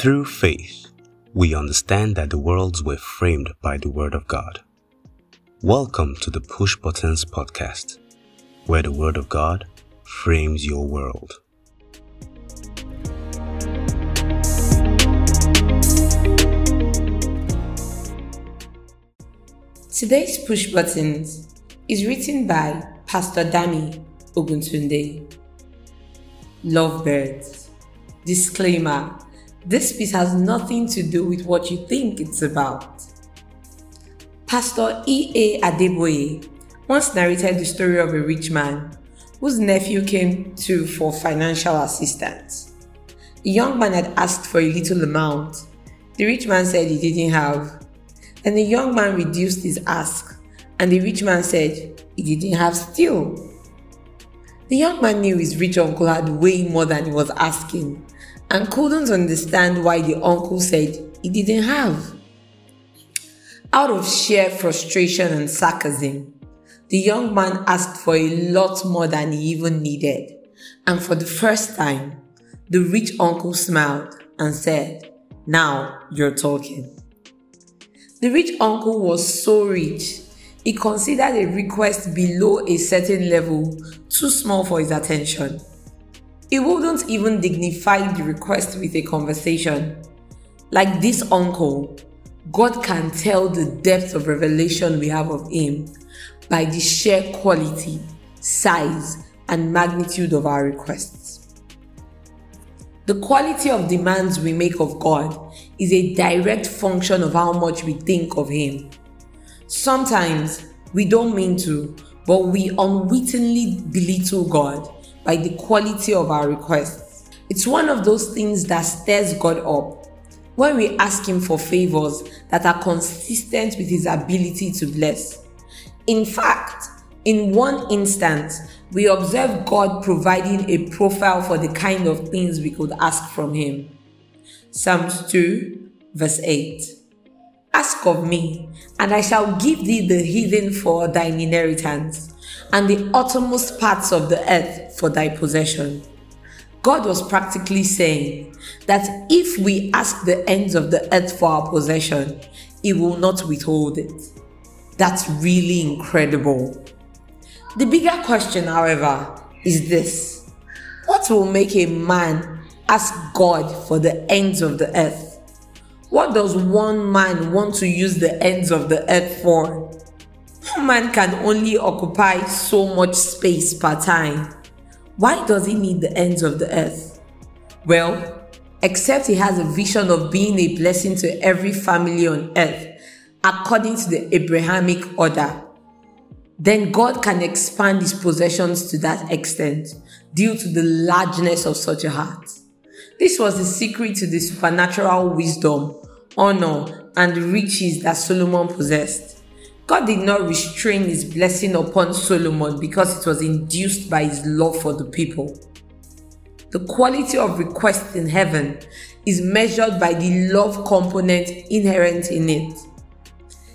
Through faith, we understand that the worlds were framed by the Word of God. Welcome to the Push Buttons Podcast, where the Word of God frames your world. Today's Push Buttons is written by Pastor Dami Oguntunde. Lovebirds. Disclaimer this piece has nothing to do with what you think it's about. Pastor E.A. Adeboye once narrated the story of a rich man whose nephew came to for financial assistance. The young man had asked for a little amount. The rich man said he didn't have. Then the young man reduced his ask, and the rich man said he didn't have still. The young man knew his rich uncle had way more than he was asking and couldn't understand why the uncle said he didn't have. Out of sheer frustration and sarcasm, the young man asked for a lot more than he even needed, and for the first time, the rich uncle smiled and said, Now you're talking. The rich uncle was so rich he considered a request below a certain level too small for his attention. He wouldn't even dignify the request with a conversation. Like this uncle, God can tell the depth of revelation we have of Him by the sheer quality, size, and magnitude of our requests. The quality of demands we make of God is a direct function of how much we think of Him. Sometimes we don't mean to, but we unwittingly belittle God by the quality of our requests. It's one of those things that stirs God up when we ask Him for favors that are consistent with His ability to bless. In fact, in one instance, we observe God providing a profile for the kind of things we could ask from Him. Psalms 2, verse 8. Ask of me, and I shall give thee the heathen for thine inheritance, and the uttermost parts of the earth for thy possession. God was practically saying that if we ask the ends of the earth for our possession, He will not withhold it. That's really incredible. The bigger question, however, is this What will make a man ask God for the ends of the earth? What does one man want to use the ends of the earth for? Man can only occupy so much space per time. Why does he need the ends of the earth? Well, except he has a vision of being a blessing to every family on earth, according to the Abrahamic order. Then God can expand his possessions to that extent due to the largeness of such a heart. This was the secret to the supernatural wisdom, honor, and riches that Solomon possessed. God did not restrain his blessing upon Solomon because it was induced by his love for the people. The quality of request in heaven is measured by the love component inherent in it.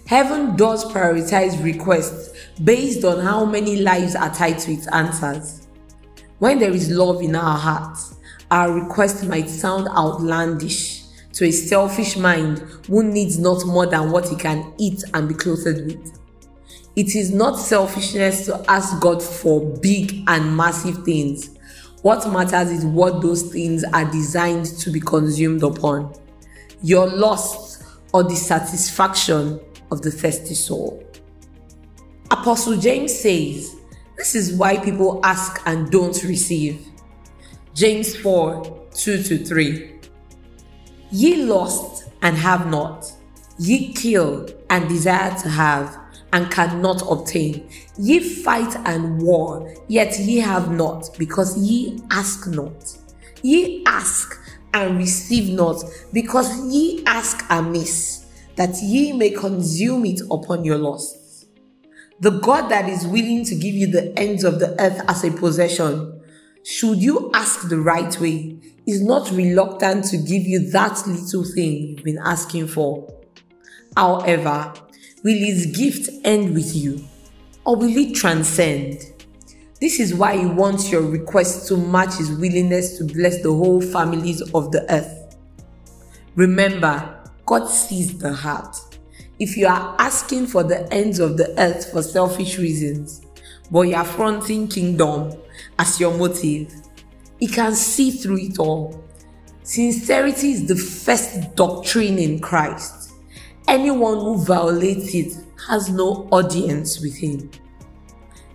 Heaven does prioritize requests based on how many lives are tied to its answers. When there is love in our hearts, our request might sound outlandish to a selfish mind who needs not more than what he can eat and be clothed with. It is not selfishness to ask God for big and massive things. What matters is what those things are designed to be consumed upon your lust or the satisfaction of the thirsty soul. Apostle James says, This is why people ask and don't receive. James 4 2 to 3. Ye lost and have not, ye kill and desire to have and cannot obtain. Ye fight and war, yet ye have not, because ye ask not. Ye ask and receive not, because ye ask amiss, that ye may consume it upon your lusts. The God that is willing to give you the ends of the earth as a possession should you ask the right way, is not reluctant to give you that little thing you've been asking for. However, will his gift end with you or will it transcend? This is why he wants your request to match his willingness to bless the whole families of the earth. Remember, God sees the heart. If you are asking for the ends of the earth for selfish reasons, but you are fronting kingdom as your motive, He can see through it all. Sincerity is the first doctrine in Christ. Anyone who violates it has no audience with Him.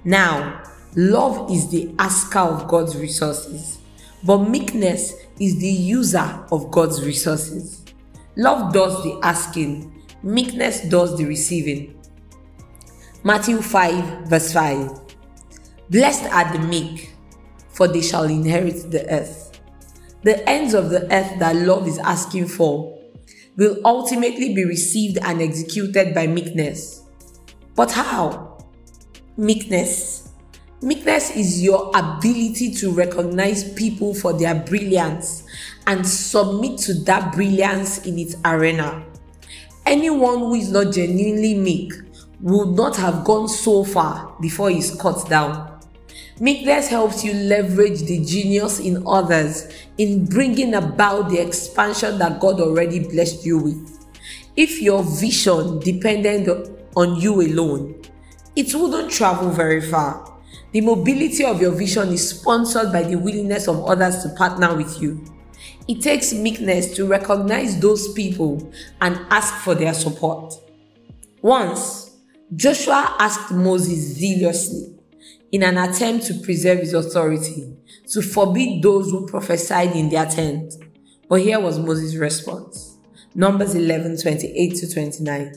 Now, love is the asker of God's resources, but meekness is the user of God's resources. Love does the asking, meekness does the receiving. Matthew 5, verse 5. Blessed are the meek, for they shall inherit the earth. The ends of the earth that love is asking for will ultimately be received and executed by meekness. But how? Meekness. Meekness is your ability to recognize people for their brilliance and submit to that brilliance in its arena. Anyone who is not genuinely meek would not have gone so far before he's cut down. Meekness helps you leverage the genius in others in bringing about the expansion that God already blessed you with. If your vision depended on you alone, it wouldn't travel very far. The mobility of your vision is sponsored by the willingness of others to partner with you. It takes meekness to recognize those people and ask for their support. Once, Joshua asked Moses zealously, in an attempt to preserve his authority, to forbid those who prophesied in their tent. But here was Moses' response. Numbers 11 28 to 29.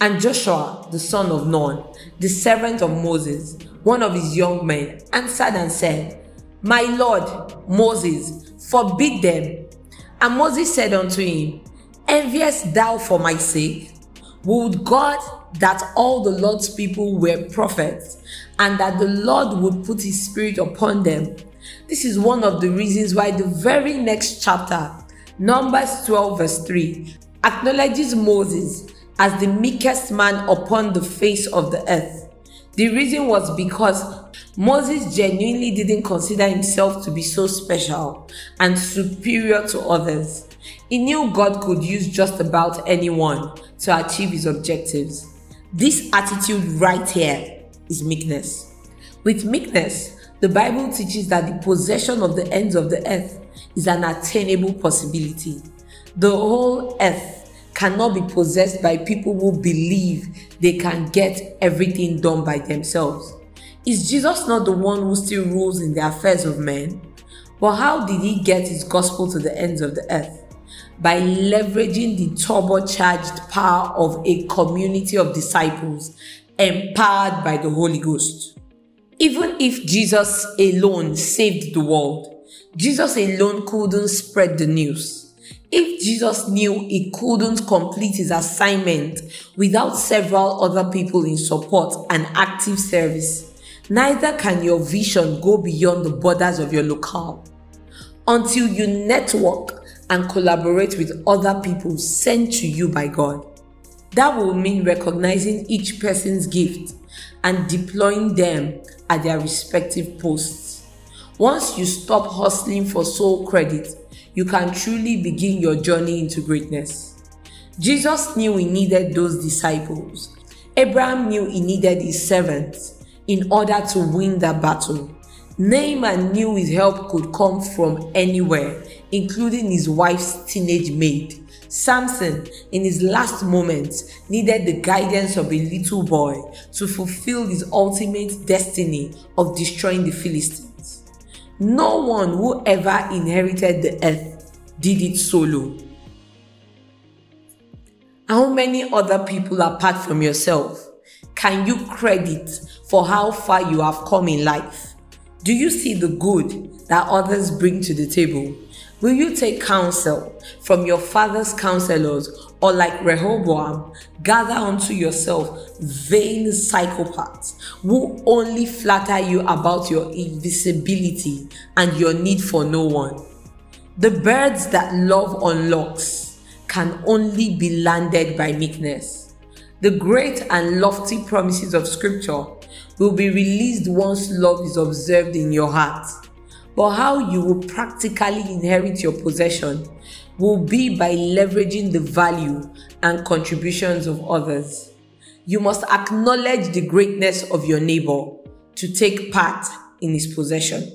And Joshua, the son of Nun, the servant of Moses, one of his young men, answered and said, My Lord, Moses, forbid them. And Moses said unto him, Envious thou for my sake? Would God that all the Lord's people were prophets and that the Lord would put his spirit upon them? This is one of the reasons why the very next chapter, Numbers 12, verse 3, acknowledges Moses as the meekest man upon the face of the earth. The reason was because Moses genuinely didn't consider himself to be so special and superior to others. He knew God could use just about anyone to achieve his objectives. This attitude right here is meekness. With meekness, the Bible teaches that the possession of the ends of the earth is an attainable possibility. The whole earth cannot be possessed by people who believe they can get everything done by themselves. Is Jesus not the one who still rules in the affairs of men? But how did he get his gospel to the ends of the earth? By leveraging the turbocharged power of a community of disciples empowered by the Holy Ghost. Even if Jesus alone saved the world, Jesus alone couldn't spread the news. If Jesus knew he couldn't complete his assignment without several other people in support and active service, neither can your vision go beyond the borders of your locale. Until you network and collaborate with other people sent to you by God. That will mean recognizing each person's gift and deploying them at their respective posts. Once you stop hustling for sole credit you can truly begin your journey into greatness. Jesus knew he needed those disciples. Abraham knew he needed his servants in order to win the battle. Naaman knew his help could come from anywhere, including his wife's teenage maid. Samson, in his last moments, needed the guidance of a little boy to fulfill his ultimate destiny of destroying the Philistines. No one who ever inherited the earth did it solo. How many other people apart from yourself can you credit for how far you have come in life? Do you see the good that others bring to the table? Will you take counsel from your father's counselors or like Rehoboam, gather unto yourself vain psychopaths who only flatter you about your invisibility and your need for no one? The birds that love unlocks can only be landed by meekness. The great and lofty promises of Scripture will be released once love is observed in your heart but how you will practically inherit your possession will be by leveraging the value and contributions of others. You must acknowledge the greatness of your neighbor to take part in his possession.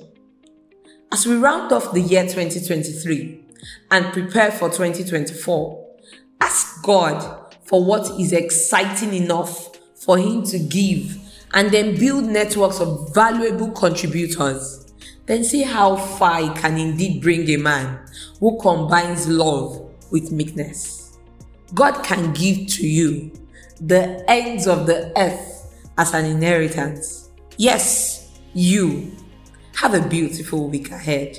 As we round off the year 2023 and prepare for 2024, ask God for what is exciting enough for Him to give and then build networks of valuable contributors. Then see how far it can indeed bring a man who combines love with meekness. God can give to you the ends of the earth as an inheritance. Yes, you. Have a beautiful week ahead.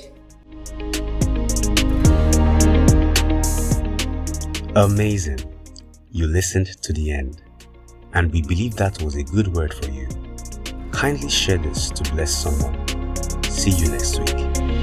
Amazing. You listened to the end, and we believe that was a good word for you. Kindly share this to bless someone. See you next week.